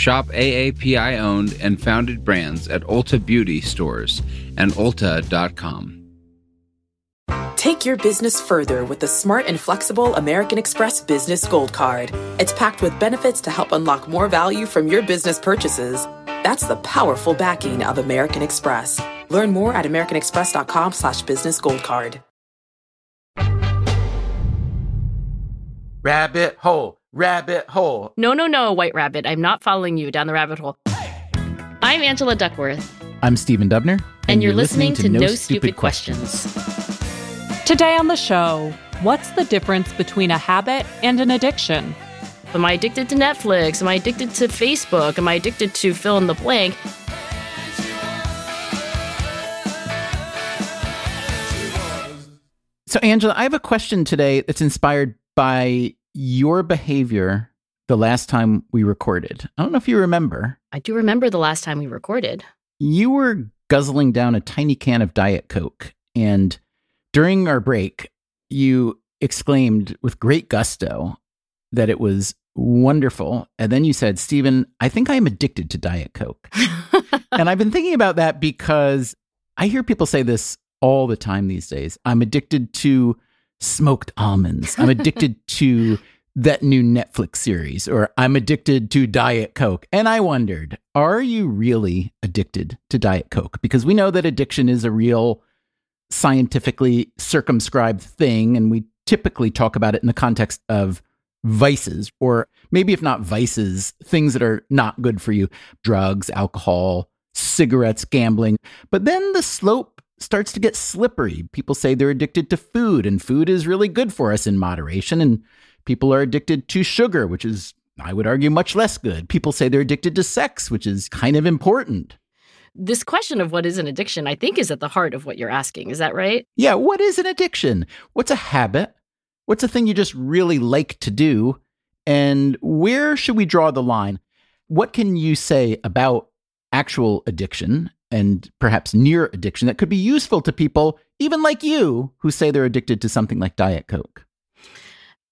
Shop AAPI owned and founded brands at Ulta Beauty stores and Ulta.com. Take your business further with the smart and flexible American Express Business Gold Card. It's packed with benefits to help unlock more value from your business purchases. That's the powerful backing of American Express. Learn more at americanexpress.com slash business gold card. Rabbit hole, rabbit hole. No, no, no, White Rabbit. I'm not following you down the rabbit hole. I'm Angela Duckworth. I'm Stephen Dubner. And, and you're, you're listening, listening, to, No, Stupid, Stupid questions. questions. Today on the show, what's the difference between a habit and an addiction? Am I addicted to Netflix? Am I addicted to Facebook? Am I addicted to fill in the blank? So, Angela, I have a question today that's inspired by your behavior the last time we recorded. I don't know if you remember. I do remember the last time we recorded. You were guzzling down a tiny can of Diet Coke. And during our break, you exclaimed with great gusto that it was wonderful. And then you said, Stephen, I think I am addicted to Diet Coke. and I've been thinking about that because I hear people say this all the time these days. I'm addicted to smoked almonds. I'm addicted to that new Netflix series, or I'm addicted to Diet Coke. And I wondered, are you really addicted to Diet Coke? Because we know that addiction is a real scientifically circumscribed thing, and we typically talk about it in the context of vices, or maybe if not vices, things that are not good for you drugs, alcohol, cigarettes, gambling. But then the slope starts to get slippery. People say they're addicted to food, and food is really good for us in moderation. And people are addicted to sugar, which is, I would argue, much less good. People say they're addicted to sex, which is kind of important. This question of what is an addiction, I think, is at the heart of what you're asking. Is that right? Yeah. What is an addiction? What's a habit? What's a thing you just really like to do? And where should we draw the line? What can you say about actual addiction and perhaps near addiction that could be useful to people, even like you, who say they're addicted to something like Diet Coke?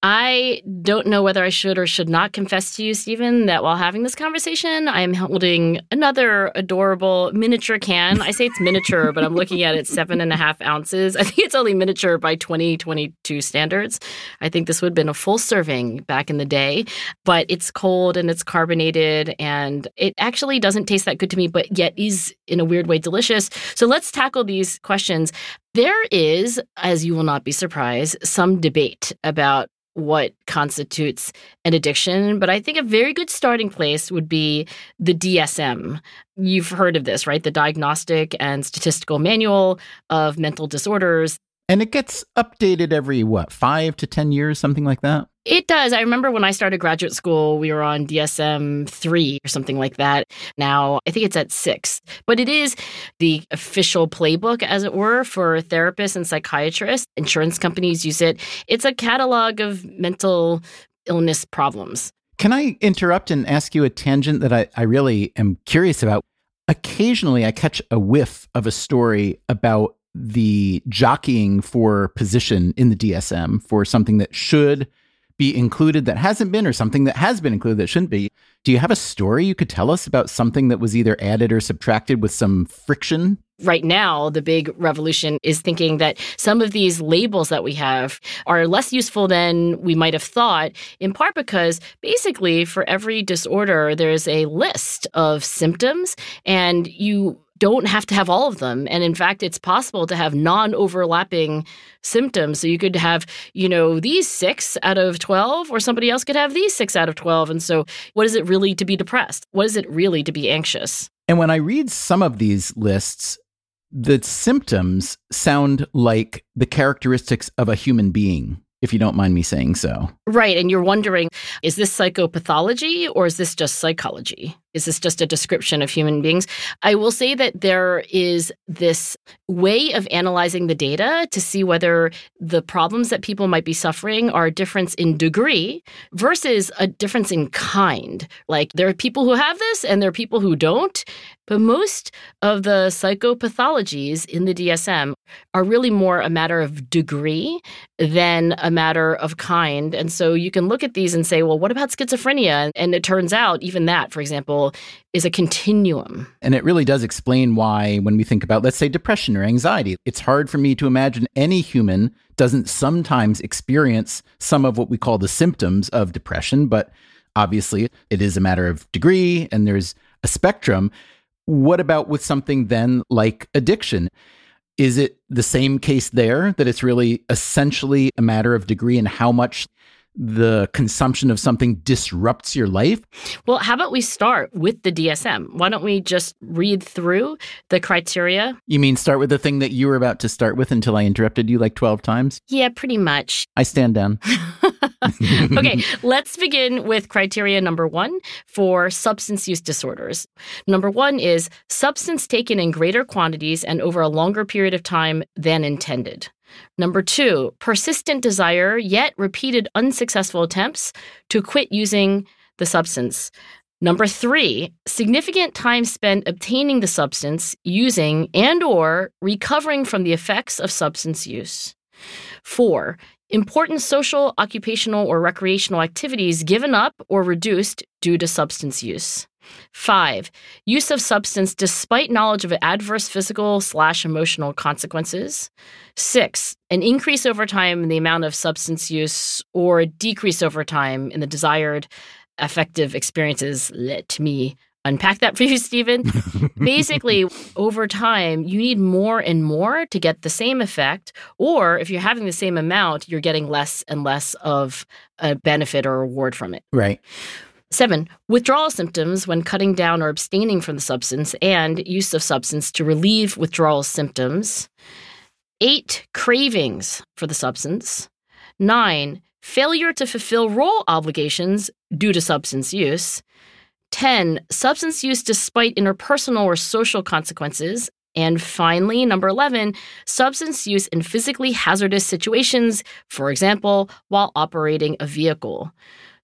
I don't know whether I should or should not confess to you, Stephen, that while having this conversation, I am holding another adorable miniature can. I say it's miniature, but I'm looking at it seven and a half ounces. I think it's only miniature by 2022 standards. I think this would have been a full serving back in the day, but it's cold and it's carbonated and it actually doesn't taste that good to me, but yet is in a weird way delicious. So let's tackle these questions. There is, as you will not be surprised, some debate about what constitutes an addiction, but I think a very good starting place would be the DSM. You've heard of this, right? The Diagnostic and Statistical Manual of Mental Disorders. And it gets updated every, what, five to 10 years, something like that? It does. I remember when I started graduate school, we were on DSM 3 or something like that. Now, I think it's at 6. But it is the official playbook, as it were, for therapists and psychiatrists. Insurance companies use it. It's a catalog of mental illness problems. Can I interrupt and ask you a tangent that I, I really am curious about? Occasionally, I catch a whiff of a story about the jockeying for position in the DSM for something that should be included that hasn't been or something that has been included that shouldn't be. Do you have a story you could tell us about something that was either added or subtracted with some friction? Right now, the big revolution is thinking that some of these labels that we have are less useful than we might have thought, in part because basically for every disorder, there's a list of symptoms, and you don't have to have all of them. And in fact, it's possible to have non overlapping symptoms. So you could have, you know, these six out of 12, or somebody else could have these six out of 12. And so, what is it really to be depressed? What is it really to be anxious? And when I read some of these lists, the symptoms sound like the characteristics of a human being. If you don't mind me saying so. Right. And you're wondering is this psychopathology or is this just psychology? Is this just a description of human beings? I will say that there is this way of analyzing the data to see whether the problems that people might be suffering are a difference in degree versus a difference in kind. Like there are people who have this and there are people who don't. But most of the psychopathologies in the DSM are really more a matter of degree than a matter of kind. And so you can look at these and say, well, what about schizophrenia? And it turns out even that, for example, is a continuum. And it really does explain why, when we think about, let's say, depression or anxiety, it's hard for me to imagine any human doesn't sometimes experience some of what we call the symptoms of depression. But obviously, it is a matter of degree and there's a spectrum. What about with something then like addiction? Is it the same case there that it's really essentially a matter of degree and how much the consumption of something disrupts your life? Well, how about we start with the DSM? Why don't we just read through the criteria? You mean start with the thing that you were about to start with until I interrupted you like 12 times? Yeah, pretty much. I stand down. okay, let's begin with criteria number one for substance use disorders. Number one is substance taken in greater quantities and over a longer period of time than intended. Number two, persistent desire, yet repeated unsuccessful attempts to quit using the substance. Number three, significant time spent obtaining the substance, using, and or recovering from the effects of substance use. Four, important social, occupational, or recreational activities given up or reduced due to substance use. Five, use of substance despite knowledge of adverse physical slash emotional consequences. Six, an increase over time in the amount of substance use or a decrease over time in the desired affective experiences. Let me unpack that for you, Stephen. Basically, over time, you need more and more to get the same effect. Or if you're having the same amount, you're getting less and less of a benefit or reward from it. Right. Seven, withdrawal symptoms when cutting down or abstaining from the substance and use of substance to relieve withdrawal symptoms. Eight, cravings for the substance. Nine, failure to fulfill role obligations due to substance use. 10. Substance use despite interpersonal or social consequences. And finally, number 11, substance use in physically hazardous situations, for example, while operating a vehicle.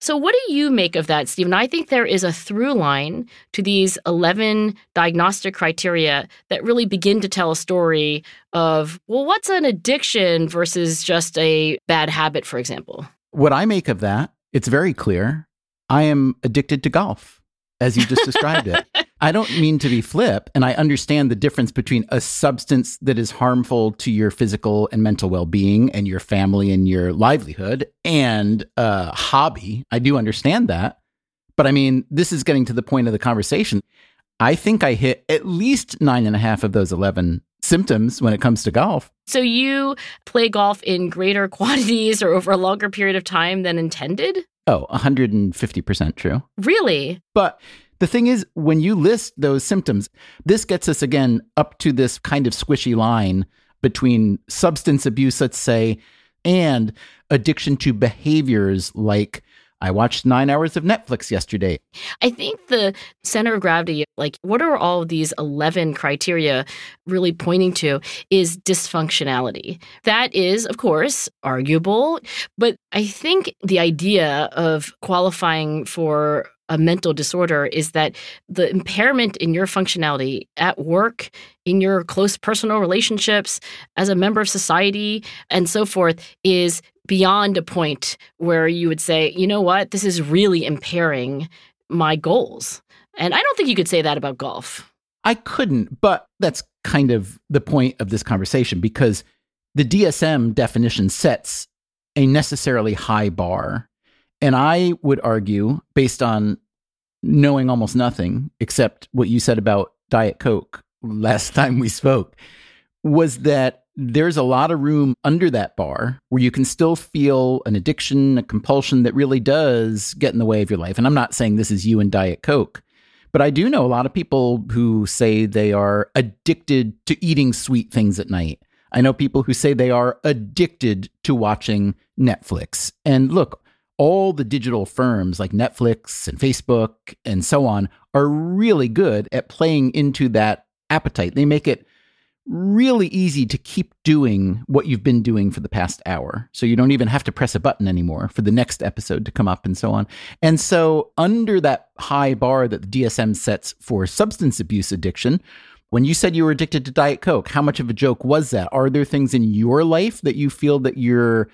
So, what do you make of that, Stephen? I think there is a through line to these 11 diagnostic criteria that really begin to tell a story of, well, what's an addiction versus just a bad habit, for example? What I make of that, it's very clear. I am addicted to golf as you just described it. I don't mean to be flip, and I understand the difference between a substance that is harmful to your physical and mental well being and your family and your livelihood and a hobby. I do understand that. But I mean, this is getting to the point of the conversation. I think I hit at least nine and a half of those 11 symptoms when it comes to golf. So you play golf in greater quantities or over a longer period of time than intended? Oh, 150% true. Really? But the thing is, when you list those symptoms, this gets us again up to this kind of squishy line between substance abuse, let's say, and addiction to behaviors like I watched nine hours of Netflix yesterday. I think the center of gravity, like what are all of these 11 criteria really pointing to, is dysfunctionality. That is, of course, arguable. But I think the idea of qualifying for a mental disorder is that the impairment in your functionality at work, in your close personal relationships, as a member of society, and so forth is beyond a point where you would say, you know what, this is really impairing my goals. And I don't think you could say that about golf. I couldn't, but that's kind of the point of this conversation because the DSM definition sets a necessarily high bar. And I would argue, based on knowing almost nothing except what you said about Diet Coke last time we spoke, was that there's a lot of room under that bar where you can still feel an addiction, a compulsion that really does get in the way of your life. And I'm not saying this is you and Diet Coke, but I do know a lot of people who say they are addicted to eating sweet things at night. I know people who say they are addicted to watching Netflix. And look, all the digital firms like Netflix and Facebook and so on are really good at playing into that appetite. They make it really easy to keep doing what you've been doing for the past hour. So you don't even have to press a button anymore for the next episode to come up and so on. And so, under that high bar that the DSM sets for substance abuse addiction, when you said you were addicted to Diet Coke, how much of a joke was that? Are there things in your life that you feel that you're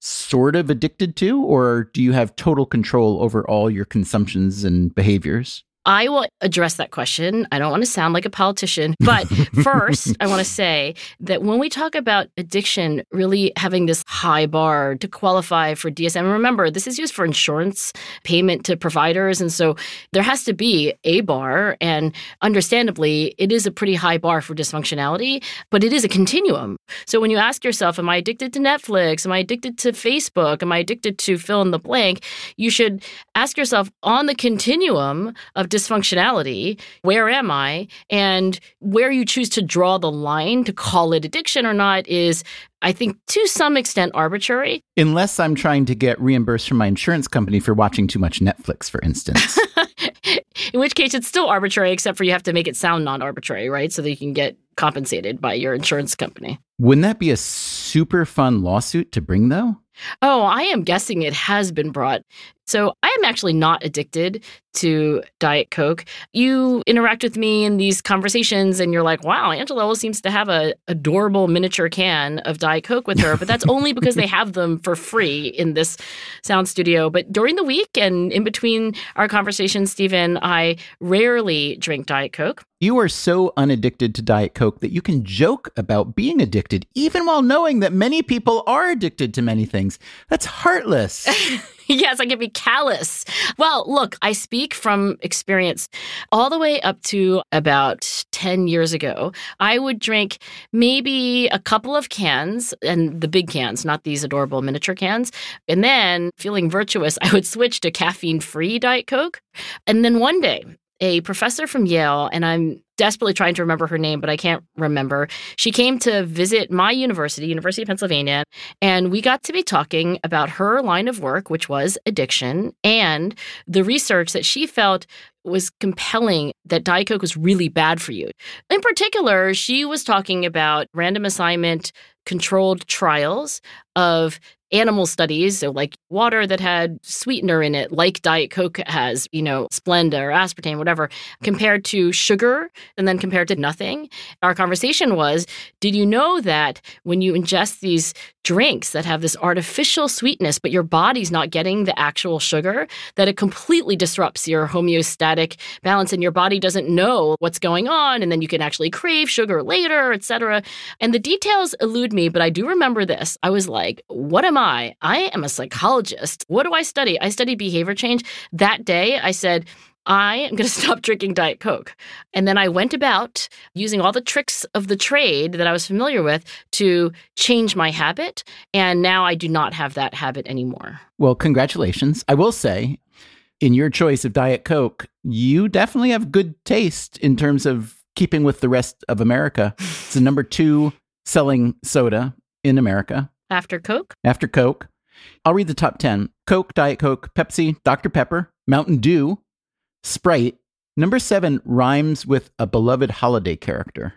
sort of addicted to, or do you have total control over all your consumptions and behaviors? I will address that question. I don't want to sound like a politician, but first, I want to say that when we talk about addiction really having this high bar to qualify for DSM, remember, this is used for insurance payment to providers. And so there has to be a bar. And understandably, it is a pretty high bar for dysfunctionality, but it is a continuum. So when you ask yourself, Am I addicted to Netflix? Am I addicted to Facebook? Am I addicted to fill in the blank? You should ask yourself on the continuum of dysfunctionality, where am I? And where you choose to draw the line to call it addiction or not is, I think, to some extent arbitrary. Unless I'm trying to get reimbursed from my insurance company for watching too much Netflix, for instance. In which case, it's still arbitrary, except for you have to make it sound non arbitrary, right? So that you can get compensated by your insurance company. Wouldn't that be a super fun lawsuit to bring, though? Oh, I am guessing it has been brought. So I am actually not addicted to Diet Coke. You interact with me in these conversations and you're like, wow, Angela always seems to have a adorable miniature can of Diet Coke with her. But that's only because they have them for free in this sound studio. But during the week and in between our conversations, Stephen, I rarely drink Diet Coke. You are so unaddicted to Diet Coke that you can joke about being addicted, even while knowing that many people are addicted to many things. That's heartless. yes, I can be callous. Well, look, I speak from experience. All the way up to about 10 years ago, I would drink maybe a couple of cans and the big cans, not these adorable miniature cans. And then, feeling virtuous, I would switch to caffeine free Diet Coke. And then one day, a professor from Yale, and I'm desperately trying to remember her name, but I can't remember. She came to visit my university, University of Pennsylvania, and we got to be talking about her line of work, which was addiction, and the research that she felt was compelling that Diet Coke was really bad for you. In particular, she was talking about random assignment controlled trials of animal studies, so like water that had sweetener in it, like Diet Coke has, you know, Splenda or aspartame, whatever, compared to sugar and then compared to nothing. Our conversation was Did you know that when you ingest these drinks that have this artificial sweetness, but your body's not getting the actual sugar, that it completely disrupts your homeostatic balance and your body doesn't know what's going on. And then you can actually crave sugar later, etc. And the details elude me, but I do remember this. I was like, what am I? I am a psychologist. What do I study? I study behavior change. That day, I said, I am going to stop drinking Diet Coke. And then I went about using all the tricks of the trade that I was familiar with to change my habit. And now I do not have that habit anymore. Well, congratulations. I will say, in your choice of Diet Coke, you definitely have good taste in terms of keeping with the rest of America. It's the number two selling soda in America. After Coke? After Coke. I'll read the top 10 Coke, Diet Coke, Pepsi, Dr. Pepper, Mountain Dew, Sprite. Number seven rhymes with a beloved holiday character.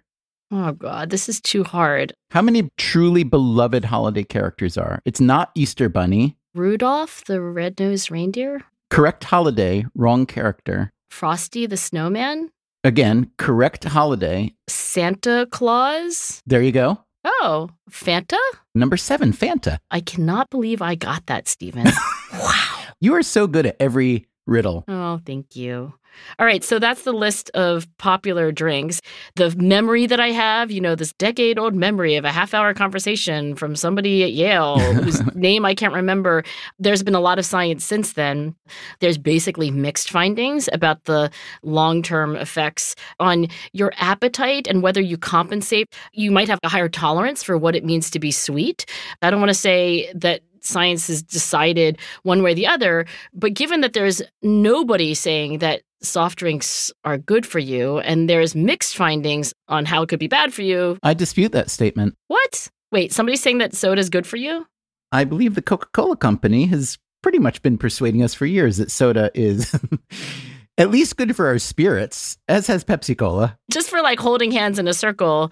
Oh, God, this is too hard. How many truly beloved holiday characters are? It's not Easter Bunny. Rudolph the red-nosed reindeer? Correct holiday, wrong character. Frosty the snowman? Again, correct holiday. Santa Claus? There you go. Oh, Fanta? Number seven, Fanta. I cannot believe I got that, Stephen. wow. You are so good at every riddle. Oh, thank you. All right, so that's the list of popular drinks. The memory that I have, you know, this decade old memory of a half hour conversation from somebody at Yale whose name I can't remember. There's been a lot of science since then. There's basically mixed findings about the long term effects on your appetite and whether you compensate. You might have a higher tolerance for what it means to be sweet. I don't want to say that science has decided one way or the other. But given that there's nobody saying that soft drinks are good for you and there's mixed findings on how it could be bad for you. I dispute that statement. What? Wait, somebody's saying that soda is good for you? I believe the Coca Cola Company has pretty much been persuading us for years that soda is at least good for our spirits, as has Pepsi Cola. Just for like holding hands in a circle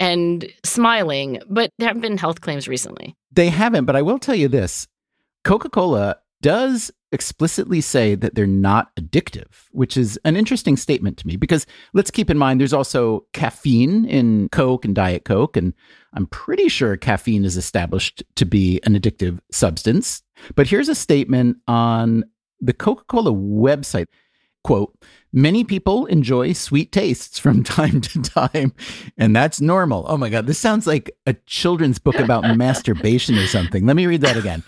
and smiling, but there haven't been health claims recently. They haven't, but I will tell you this Coca Cola does explicitly say that they're not addictive, which is an interesting statement to me because let's keep in mind there's also caffeine in Coke and Diet Coke. And I'm pretty sure caffeine is established to be an addictive substance. But here's a statement on the Coca Cola website quote, many people enjoy sweet tastes from time to time, and that's normal. Oh my God, this sounds like a children's book about masturbation or something. Let me read that again.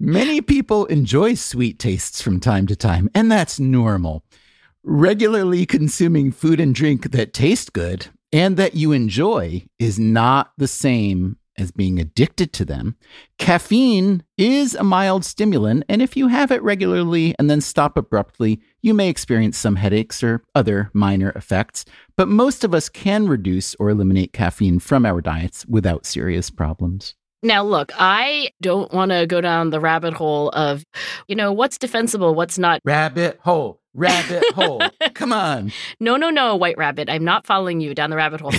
Many people enjoy sweet tastes from time to time, and that's normal. Regularly consuming food and drink that taste good and that you enjoy is not the same as being addicted to them. Caffeine is a mild stimulant, and if you have it regularly and then stop abruptly, you may experience some headaches or other minor effects. But most of us can reduce or eliminate caffeine from our diets without serious problems. Now, look, I don't want to go down the rabbit hole of, you know, what's defensible, what's not. Rabbit hole. Rabbit hole. Come on. No, no, no, White Rabbit. I'm not following you down the rabbit hole.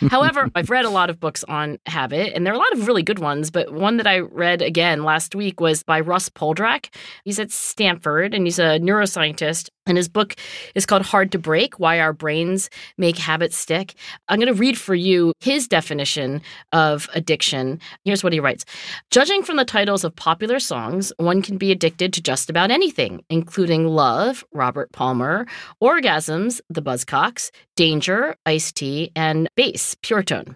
However, I've read a lot of books on habit, and there are a lot of really good ones. But one that I read again last week was by Russ Poldrack. He's at Stanford, and he's a neuroscientist. And his book is called Hard to Break Why Our Brains Make Habits Stick. I'm going to read for you his definition of addiction. Here's what he writes Judging from the titles of popular songs, one can be addicted to just about anything, including love, Robert Palmer, orgasms, the Buzzcocks, danger, Ice-T, and bass, Puretone.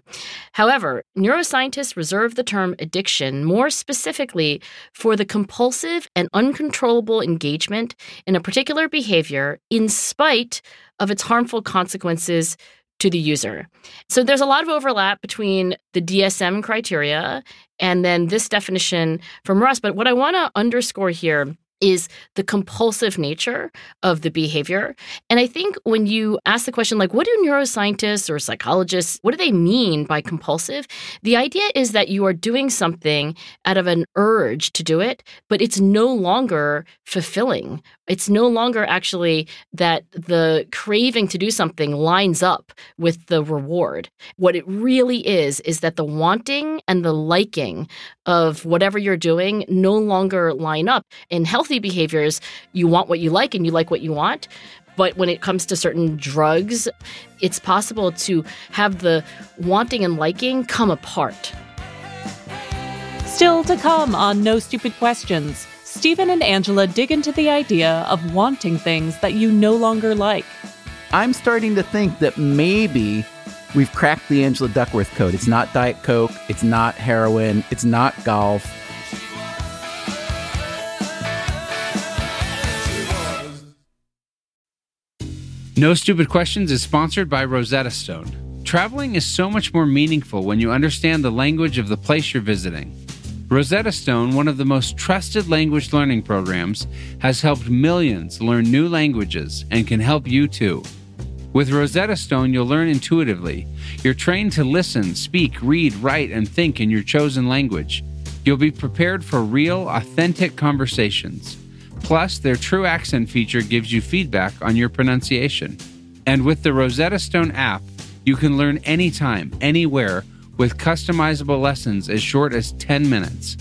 However, neuroscientists reserve the term addiction more specifically for the compulsive and uncontrollable engagement in a particular behavior in spite of its harmful consequences to the user. So there's a lot of overlap between the DSM criteria and then this definition from Russ. But what I want to underscore here is the compulsive nature of the behavior. And I think when you ask the question, like, what do neuroscientists or psychologists, what do they mean by compulsive? The idea is that you are doing something out of an urge to do it, but it's no longer fulfilling. It's no longer actually that the craving to do something lines up with the reward. What it really is, is that the wanting and the liking of whatever you're doing no longer line up. In healthy behaviors, you want what you like and you like what you want. But when it comes to certain drugs, it's possible to have the wanting and liking come apart. Still to come on No Stupid Questions, Stephen and Angela dig into the idea of wanting things that you no longer like. I'm starting to think that maybe we've cracked the Angela Duckworth code. It's not Diet Coke, it's not heroin, it's not golf. No Stupid Questions is sponsored by Rosetta Stone. Traveling is so much more meaningful when you understand the language of the place you're visiting. Rosetta Stone, one of the most trusted language learning programs, has helped millions learn new languages and can help you too. With Rosetta Stone, you'll learn intuitively. You're trained to listen, speak, read, write, and think in your chosen language. You'll be prepared for real, authentic conversations. Plus, their true accent feature gives you feedback on your pronunciation. And with the Rosetta Stone app, you can learn anytime, anywhere, with customizable lessons as short as 10 minutes.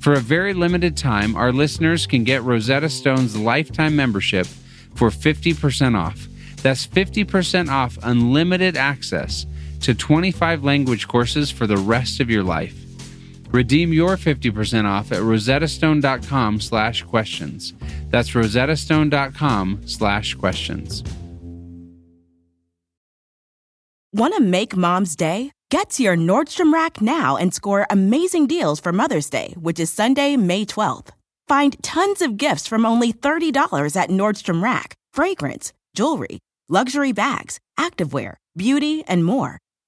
For a very limited time, our listeners can get Rosetta Stone's lifetime membership for 50% off. That's 50% off unlimited access to 25 language courses for the rest of your life. Redeem your 50% off at rosettastone.com slash questions. That's rosettastone.com slash questions. Want to make mom's day? Get to your Nordstrom Rack now and score amazing deals for Mother's Day, which is Sunday, May 12th. Find tons of gifts from only $30 at Nordstrom Rack fragrance, jewelry, luxury bags, activewear, beauty, and more.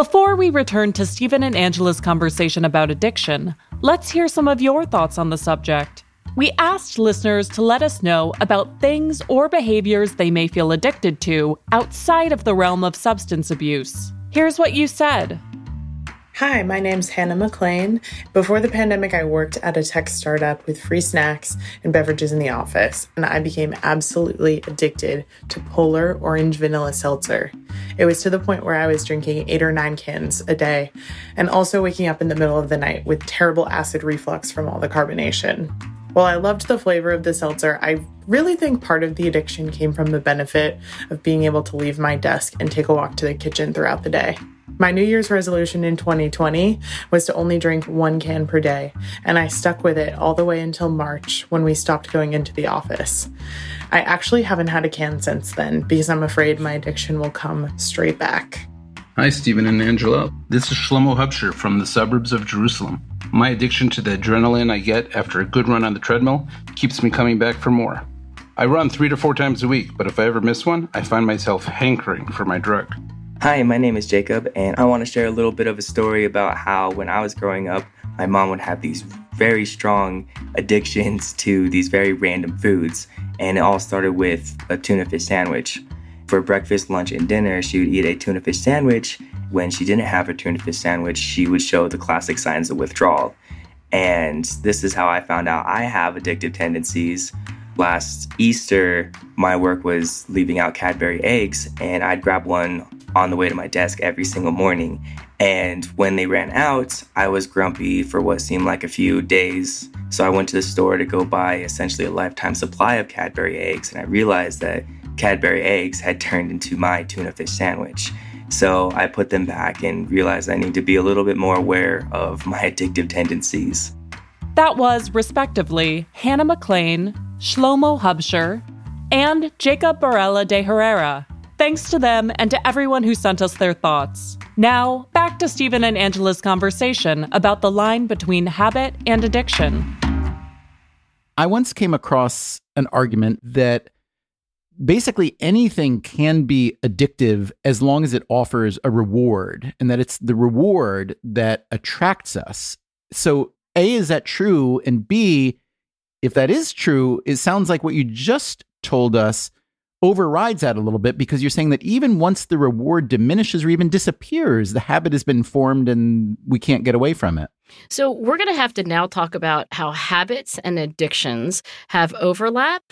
Before we return to Stephen and Angela's conversation about addiction, let's hear some of your thoughts on the subject. We asked listeners to let us know about things or behaviors they may feel addicted to outside of the realm of substance abuse. Here's what you said. Hi, my name's Hannah McLean. Before the pandemic, I worked at a tech startup with free snacks and beverages in the office, and I became absolutely addicted to Polar Orange Vanilla Seltzer. It was to the point where I was drinking eight or nine cans a day, and also waking up in the middle of the night with terrible acid reflux from all the carbonation. While I loved the flavor of the seltzer, I really think part of the addiction came from the benefit of being able to leave my desk and take a walk to the kitchen throughout the day. My New Year's resolution in 2020 was to only drink one can per day, and I stuck with it all the way until March when we stopped going into the office. I actually haven't had a can since then because I'm afraid my addiction will come straight back. Hi, Stephen and Angela. This is Shlomo Hubscher from the suburbs of Jerusalem. My addiction to the adrenaline I get after a good run on the treadmill keeps me coming back for more. I run three to four times a week, but if I ever miss one, I find myself hankering for my drug. Hi, my name is Jacob, and I want to share a little bit of a story about how when I was growing up, my mom would have these very strong addictions to these very random foods. And it all started with a tuna fish sandwich. For breakfast, lunch, and dinner, she would eat a tuna fish sandwich. When she didn't have a tuna fish sandwich, she would show the classic signs of withdrawal. And this is how I found out I have addictive tendencies. Last Easter, my work was leaving out Cadbury eggs, and I'd grab one on the way to my desk every single morning. And when they ran out, I was grumpy for what seemed like a few days. So I went to the store to go buy essentially a lifetime supply of Cadbury eggs, and I realized that Cadbury eggs had turned into my tuna fish sandwich. So I put them back and realized I need to be a little bit more aware of my addictive tendencies. That was, respectively, Hannah McLean, Shlomo Hubsher, and Jacob Barella de Herrera. Thanks to them and to everyone who sent us their thoughts. Now, back to Stephen and Angela's conversation about the line between habit and addiction. I once came across an argument that basically anything can be addictive as long as it offers a reward, and that it's the reward that attracts us. So, A, is that true? And B, if that is true, it sounds like what you just told us overrides that a little bit because you're saying that even once the reward diminishes or even disappears, the habit has been formed and we can't get away from it. So, we're going to have to now talk about how habits and addictions have overlap,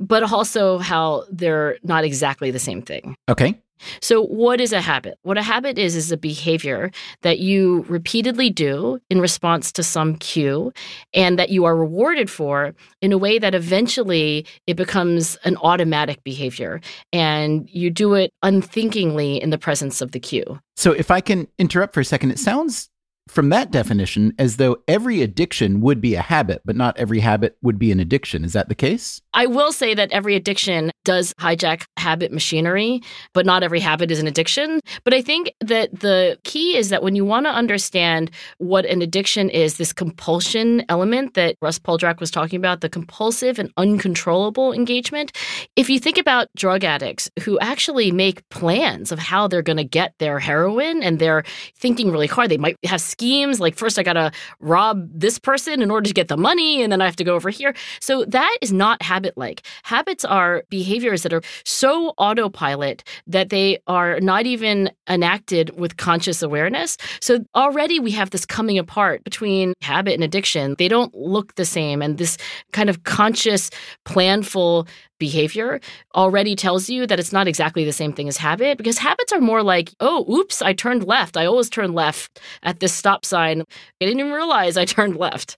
but also how they're not exactly the same thing. Okay. So, what is a habit? What a habit is, is a behavior that you repeatedly do in response to some cue and that you are rewarded for in a way that eventually it becomes an automatic behavior and you do it unthinkingly in the presence of the cue. So, if I can interrupt for a second, it sounds from that definition as though every addiction would be a habit, but not every habit would be an addiction. Is that the case? I will say that every addiction does hijack habit machinery, but not every habit is an addiction. But I think that the key is that when you want to understand what an addiction is, this compulsion element that Russ Poldrack was talking about, the compulsive and uncontrollable engagement, if you think about drug addicts who actually make plans of how they're going to get their heroin and they're thinking really hard, they might have schemes like first I got to rob this person in order to get the money and then I have to go over here. So that is not habit like. Habits are behaviors that are so autopilot that they are not even enacted with conscious awareness. So already we have this coming apart between habit and addiction. They don't look the same and this kind of conscious planful behavior already tells you that it's not exactly the same thing as habit because habits are more like, oh, oops, I turned left. I always turn left at this stop sign. I didn't even realize I turned left.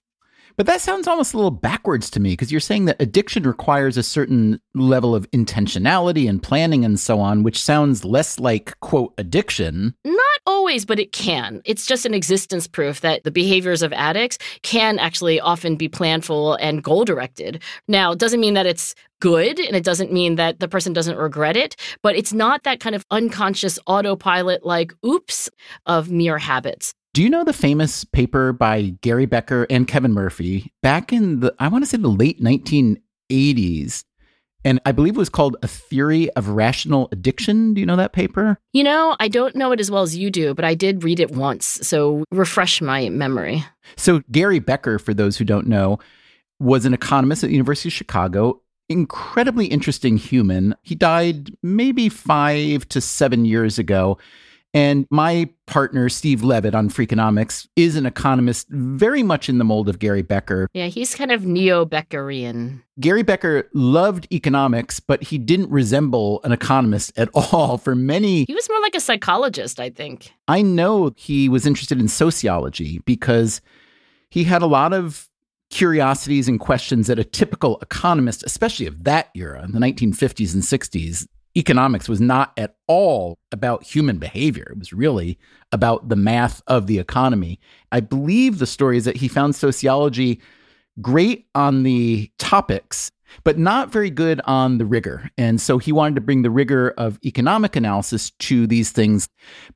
But that sounds almost a little backwards to me because you're saying that addiction requires a certain level of intentionality and planning and so on, which sounds less like, quote, addiction. Not always, but it can. It's just an existence proof that the behaviors of addicts can actually often be planful and goal directed. Now, it doesn't mean that it's good and it doesn't mean that the person doesn't regret it, but it's not that kind of unconscious autopilot like oops of mere habits. Do you know the famous paper by Gary Becker and Kevin Murphy back in the, I want to say the late 1980s? And I believe it was called A Theory of Rational Addiction. Do you know that paper? You know, I don't know it as well as you do, but I did read it once. So refresh my memory. So, Gary Becker, for those who don't know, was an economist at the University of Chicago. Incredibly interesting human. He died maybe five to seven years ago. And my partner, Steve Levitt on Freakonomics, is an economist very much in the mold of Gary Becker. Yeah, he's kind of neo Beckerian. Gary Becker loved economics, but he didn't resemble an economist at all for many. He was more like a psychologist, I think. I know he was interested in sociology because he had a lot of curiosities and questions that a typical economist, especially of that era, in the 1950s and 60s, economics was not at all about human behavior. It was really about the math of the economy. I believe the story is that he found sociology great on the topics, but not very good on the rigor. And so he wanted to bring the rigor of economic analysis to these things.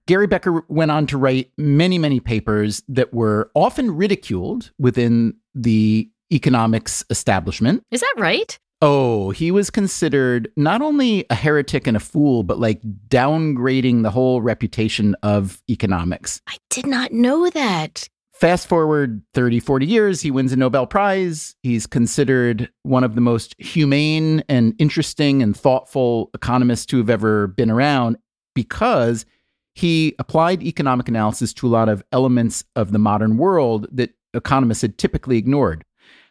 Gary Becker went on to write many, many papers that were often ridiculed within the economics establishment. Is that right? Oh, he was considered not only a heretic and a fool, but like downgrading the whole reputation of economics. I did not know that. Fast forward 30, 40 years, he wins a Nobel Prize. He's considered one of the most humane and interesting and thoughtful economists to have ever been around because he applied economic analysis to a lot of elements of the modern world that economists had typically ignored.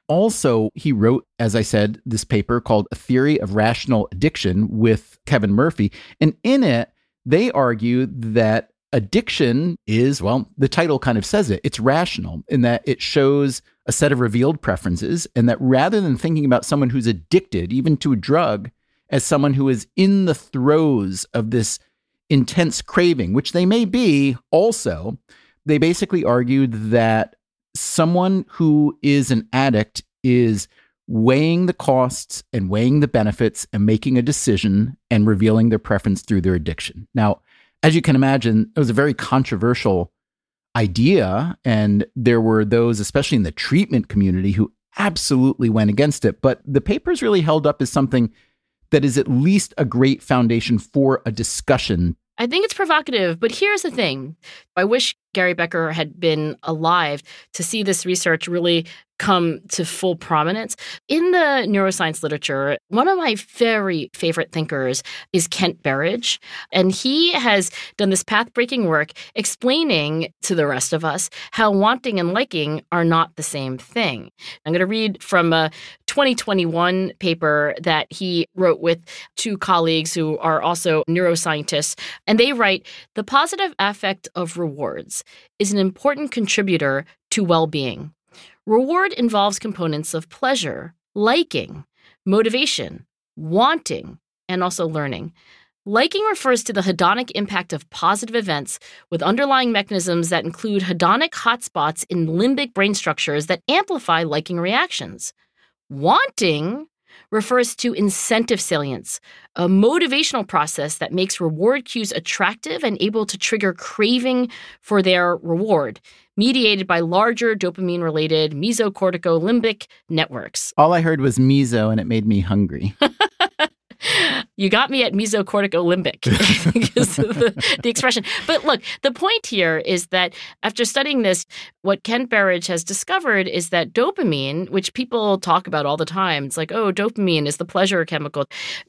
Also, he wrote, as I said, this paper called A Theory of Rational Addiction with Kevin Murphy. And in it, they argue that addiction is, well, the title kind of says it, it's rational in that it shows a set of revealed preferences. And that rather than thinking about someone who's addicted, even to a drug, as someone who is in the throes of this intense craving, which they may be also, they basically argued that someone who is an addict is weighing the costs and weighing the benefits and making a decision and revealing their preference through their addiction. Now, as you can imagine, it was a very controversial idea. And there were those, especially in the treatment community, who absolutely went against it. But the papers really held up as something that is at least a great foundation for a discussion I think it's provocative, but here's the thing. I wish Gary Becker had been alive to see this research really come to full prominence. In the neuroscience literature, one of my very favorite thinkers is Kent Berridge, and he has done this path breaking work explaining to the rest of us how wanting and liking are not the same thing. I'm going to read from a 2021 paper that he wrote with two colleagues who are also neuroscientists, and they write The positive affect of rewards is an important contributor to well being. Reward involves components of pleasure, liking, motivation, wanting, and also learning. Liking refers to the hedonic impact of positive events with underlying mechanisms that include hedonic hotspots in limbic brain structures that amplify liking reactions. Wanting refers to incentive salience, a motivational process that makes reward cues attractive and able to trigger craving for their reward, mediated by larger dopamine related mesocorticolimbic networks. All I heard was meso and it made me hungry. you got me at mesocorticolimbic because the, the expression. But look, the point here is that after studying this, what Kent Berridge has discovered is that dopamine, which people talk about all the time, it's like, oh, dopamine is the pleasure chemical.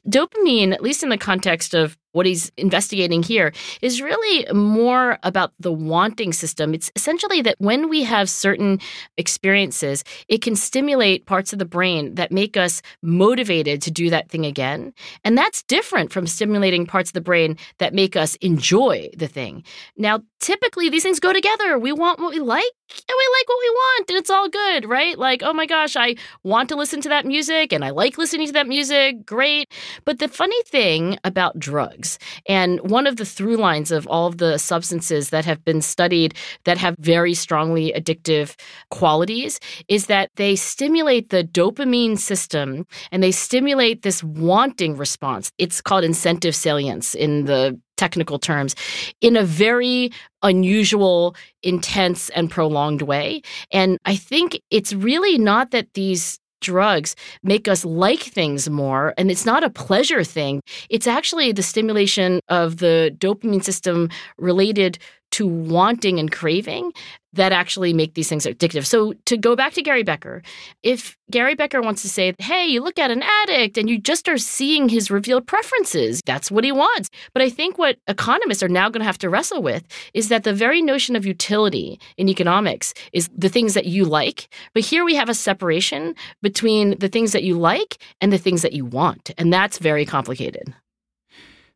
Dopamine, at least in the context of what he's investigating here is really more about the wanting system. It's essentially that when we have certain experiences, it can stimulate parts of the brain that make us motivated to do that thing again. And that's different from stimulating parts of the brain that make us enjoy the thing. Now, typically these things go together. We want what we like and we like what we want and it's all good, right? Like, oh my gosh, I want to listen to that music and I like listening to that music. Great. But the funny thing about drugs, and one of the through lines of all of the substances that have been studied that have very strongly addictive qualities, is that they stimulate the dopamine system and they stimulate this wanting response. It's called incentive salience in the technical terms in a very unusual, intense, and prolonged way. And I think it's really not that these drugs make us like things more and it's not a pleasure thing it's actually the stimulation of the dopamine system related to wanting and craving that actually make these things addictive. So to go back to Gary Becker, if Gary Becker wants to say, "Hey, you look at an addict and you just are seeing his revealed preferences. That's what he wants." But I think what economists are now going to have to wrestle with is that the very notion of utility in economics is the things that you like, but here we have a separation between the things that you like and the things that you want, and that's very complicated.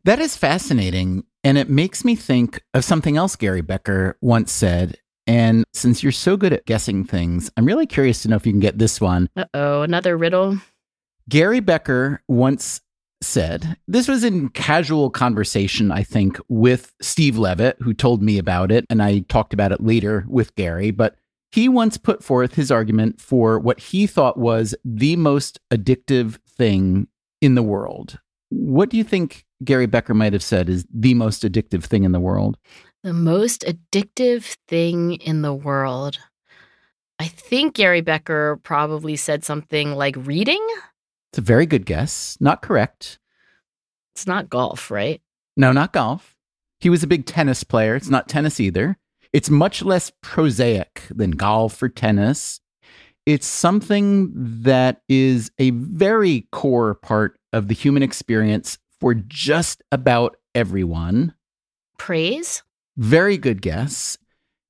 That is fascinating. And it makes me think of something else Gary Becker once said. And since you're so good at guessing things, I'm really curious to know if you can get this one. Uh oh, another riddle. Gary Becker once said, this was in casual conversation, I think, with Steve Levitt, who told me about it. And I talked about it later with Gary. But he once put forth his argument for what he thought was the most addictive thing in the world. What do you think Gary Becker might have said is the most addictive thing in the world? The most addictive thing in the world. I think Gary Becker probably said something like reading. It's a very good guess. Not correct. It's not golf, right? No, not golf. He was a big tennis player. It's not tennis either. It's much less prosaic than golf or tennis. It's something that is a very core part of the human experience for just about everyone. Praise? Very good guess.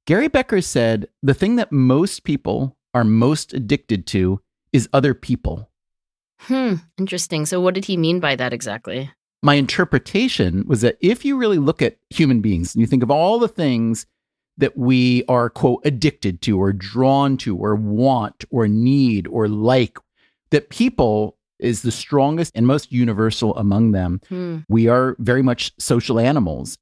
Gary Becker said the thing that most people are most addicted to is other people. Hmm, interesting. So, what did he mean by that exactly? My interpretation was that if you really look at human beings and you think of all the things that we are, quote, addicted to or drawn to or want or need or like, that people is the strongest and most universal among them. Hmm. We are very much social animals.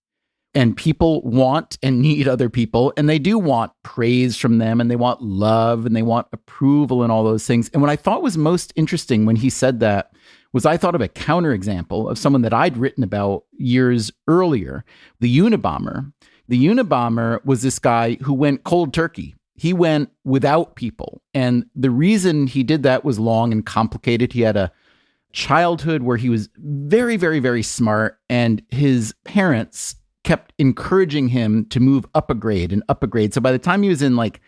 And people want and need other people, and they do want praise from them, and they want love, and they want approval, and all those things. And what I thought was most interesting when he said that was I thought of a counterexample of someone that I'd written about years earlier, the Unabomber. The Unabomber was this guy who went cold turkey he went without people. And the reason he did that was long and complicated. He had a childhood where he was very, very, very smart, and his parents kept encouraging him to move up a grade and up a grade. So by the time he was in like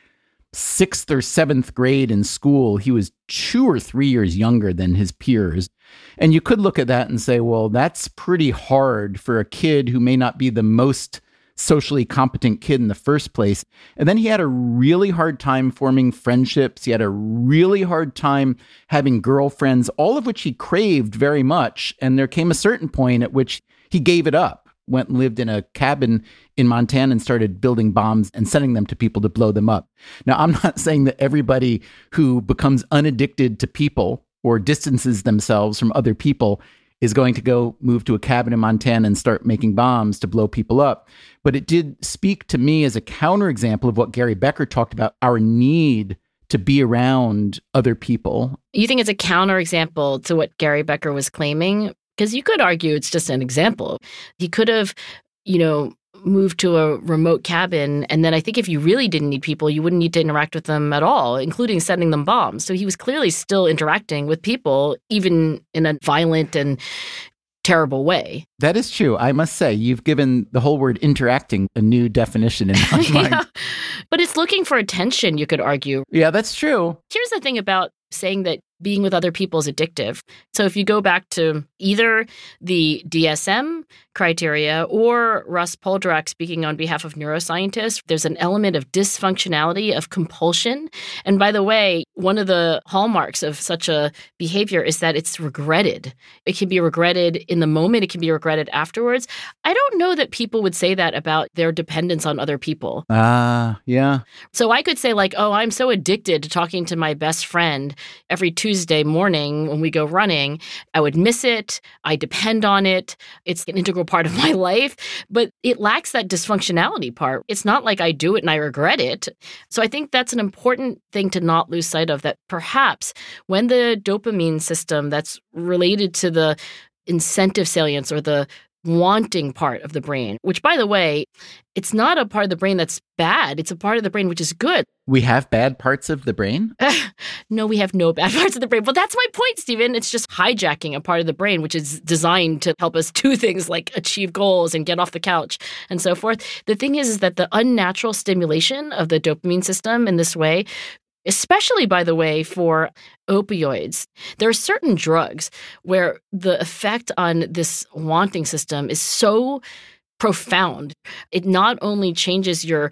sixth or seventh grade in school, he was two or three years younger than his peers. And you could look at that and say, well, that's pretty hard for a kid who may not be the most socially competent kid in the first place. And then he had a really hard time forming friendships. He had a really hard time having girlfriends, all of which he craved very much. And there came a certain point at which he gave it up, went and lived in a cabin in Montana and started building bombs and sending them to people to blow them up. Now, I'm not saying that everybody who becomes unaddicted to people or distances themselves from other people is going to go move to a cabin in Montana and start making bombs to blow people up. But it did speak to me as a counterexample of what Gary Becker talked about our need to be around other people. You think it's a counterexample to what Gary Becker was claiming? Because you could argue it's just an example. He could have, you know, moved to a remote cabin. And then I think if you really didn't need people, you wouldn't need to interact with them at all, including sending them bombs. So he was clearly still interacting with people, even in a violent and terrible way. That is true. I must say, you've given the whole word interacting a new definition in my mind. yeah. But it's looking for attention, you could argue. Yeah, that's true. Here's the thing about saying that being with other people is addictive. So if you go back to either the DSM criteria or Russ Poldrack speaking on behalf of neuroscientists, there's an element of dysfunctionality, of compulsion. And by the way, one of the hallmarks of such a behavior is that it's regretted. It can be regretted in the moment, it can be regretted afterwards. I don't know that people would say that about their dependence on other people. Ah, uh, yeah. So I could say, like, oh, I'm so addicted to talking to my best friend every Tuesday morning when we go running. I would miss it. I depend on it. It's an integral part of my life, but it lacks that dysfunctionality part. It's not like I do it and I regret it. So I think that's an important thing to not lose sight of that perhaps when the dopamine system that's related to the incentive salience or the wanting part of the brain, which, by the way, it's not a part of the brain that's bad. It's a part of the brain which is good. We have bad parts of the brain? no, we have no bad parts of the brain. But that's my point, Stephen. It's just hijacking a part of the brain which is designed to help us do things like achieve goals and get off the couch and so forth. The thing is, is that the unnatural stimulation of the dopamine system in this way especially by the way for opioids. There are certain drugs where the effect on this wanting system is so profound. It not only changes your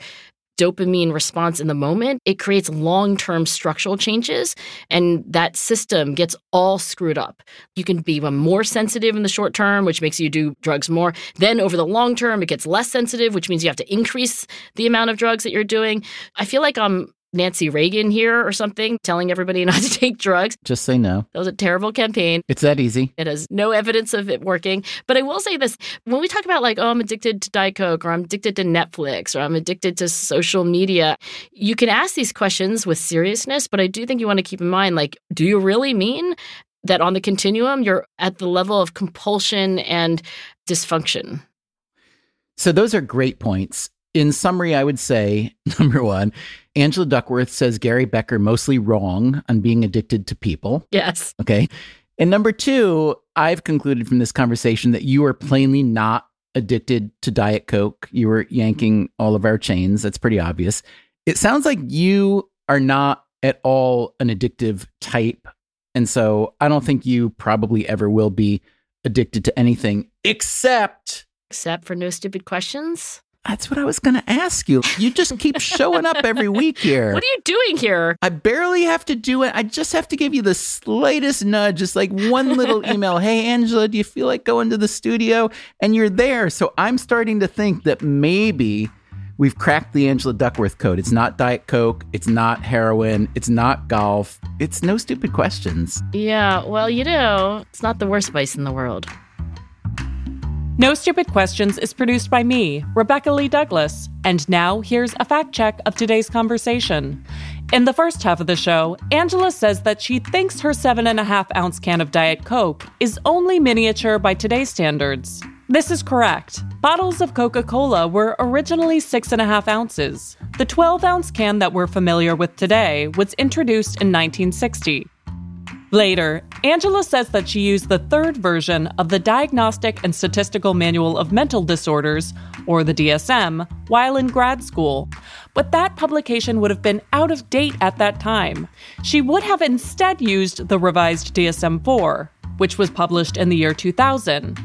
dopamine response in the moment it creates long-term structural changes and that system gets all screwed up. You can be more sensitive in the short term which makes you do drugs more. Then over the long term it gets less sensitive which means you have to increase the amount of drugs that you're doing. I feel like i'm Nancy Reagan here or something, telling everybody not to take drugs. Just say no. That was a terrible campaign. It's that easy. It has no evidence of it working. But I will say this when we talk about, like, oh, I'm addicted to Diet Coke or I'm addicted to Netflix or I'm addicted to social media, you can ask these questions with seriousness. But I do think you want to keep in mind, like, do you really mean that on the continuum, you're at the level of compulsion and dysfunction? So those are great points in summary, I would say number one, Angela Duckworth says Gary Becker mostly wrong on being addicted to people. Yes. Okay. And number two, I've concluded from this conversation that you are plainly not addicted to Diet Coke. You were yanking all of our chains. That's pretty obvious. It sounds like you are not at all an addictive type. And so I don't think you probably ever will be addicted to anything except. Except for no stupid questions? That's what I was going to ask you. You just keep showing up every week here. What are you doing here? I barely have to do it. I just have to give you the slightest nudge, just like one little email. Hey, Angela, do you feel like going to the studio? And you're there. So I'm starting to think that maybe we've cracked the Angela Duckworth code. It's not Diet Coke. It's not heroin. It's not golf. It's no stupid questions. Yeah, well, you know, it's not the worst vice in the world. No Stupid Questions is produced by me, Rebecca Lee Douglas. And now here's a fact check of today's conversation. In the first half of the show, Angela says that she thinks her seven and a half ounce can of Diet Coke is only miniature by today's standards. This is correct. Bottles of Coca Cola were originally six and a half ounces. The 12 ounce can that we're familiar with today was introduced in 1960. Later, Angela says that she used the third version of the Diagnostic and Statistical Manual of Mental Disorders, or the DSM, while in grad school. But that publication would have been out of date at that time. She would have instead used the revised DSM 4, which was published in the year 2000.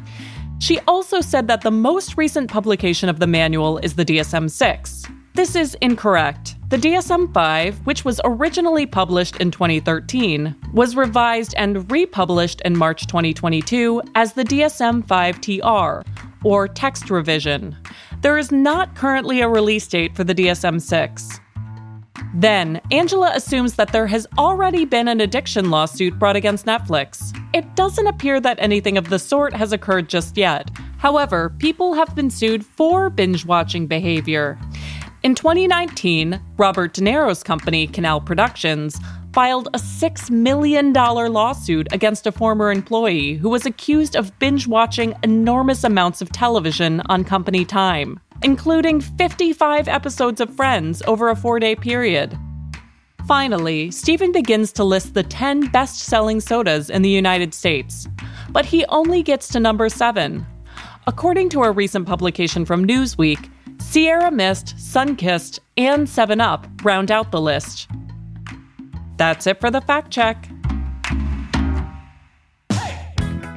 She also said that the most recent publication of the manual is the DSM 6. This is incorrect. The DSM 5, which was originally published in 2013, was revised and republished in March 2022 as the DSM 5 TR, or text revision. There is not currently a release date for the DSM 6. Then, Angela assumes that there has already been an addiction lawsuit brought against Netflix. It doesn't appear that anything of the sort has occurred just yet. However, people have been sued for binge watching behavior. In 2019, Robert De Niro's company, Canal Productions, filed a $6 million lawsuit against a former employee who was accused of binge watching enormous amounts of television on company time, including 55 episodes of Friends over a four day period. Finally, Stephen begins to list the 10 best selling sodas in the United States, but he only gets to number 7. According to a recent publication from Newsweek, Sierra Mist, Sunkist, and 7 Up round out the list. That's it for the fact check.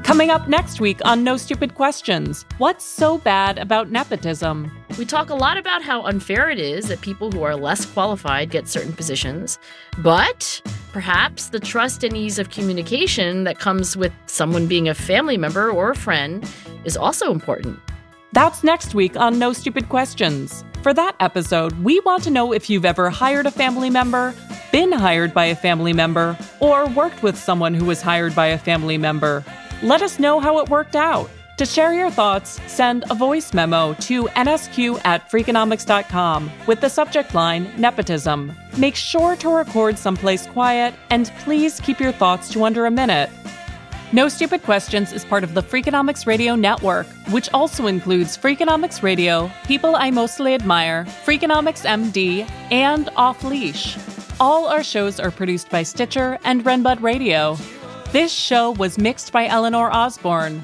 Coming up next week on No Stupid Questions What's so bad about nepotism? We talk a lot about how unfair it is that people who are less qualified get certain positions, but perhaps the trust and ease of communication that comes with someone being a family member or a friend is also important. That's next week on No Stupid Questions. For that episode, we want to know if you've ever hired a family member, been hired by a family member, or worked with someone who was hired by a family member. Let us know how it worked out. To share your thoughts, send a voice memo to nsq at freakonomics.com with the subject line Nepotism. Make sure to record someplace quiet and please keep your thoughts to under a minute. No Stupid Questions is part of the Freakonomics Radio Network, which also includes Freakonomics Radio, People I Mostly Admire, Freakonomics MD, and Off Leash. All our shows are produced by Stitcher and Renbud Radio. This show was mixed by Eleanor Osborne.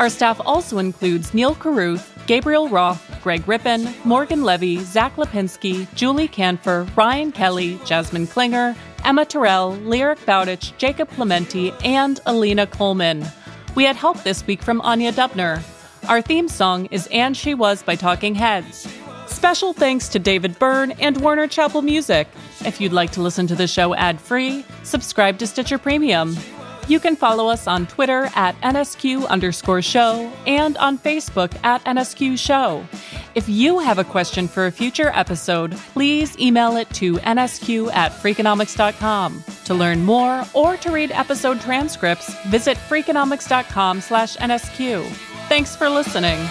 Our staff also includes Neal Carruth, Gabriel Roth, Greg Rippin, Morgan Levy, Zack Lapinski, Julie Kanfer, Ryan Kelly, Jasmine Klinger, Emma Tyrrell, Lyric Bowditch, Jacob Clemente, and Alina Kulman. We had help this week from Anya Dubner. Our theme song is And She Was by Talking Heads. Special thanks to David Byrne and Warner Chappell Music. If you'd like to listen to the show ad free, subscribe to Stitcher Premium. You can follow us on Twitter at NSQ underscore show and on Facebook at NSQ show. If you have a question for a future episode, please email it to nsq at freakonomics.com. To learn more or to read episode transcripts, visit freakonomics.com slash NSQ. Thanks for listening.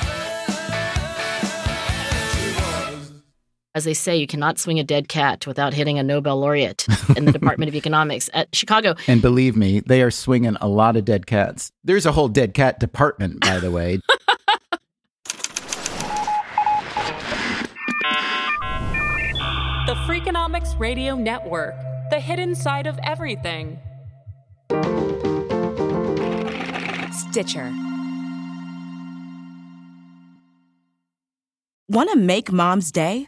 As they say, you cannot swing a dead cat without hitting a Nobel laureate in the Department of Economics at Chicago. And believe me, they are swinging a lot of dead cats. There's a whole dead cat department, by the way. The Freakonomics Radio Network, the hidden side of everything. Stitcher. Want to make mom's day?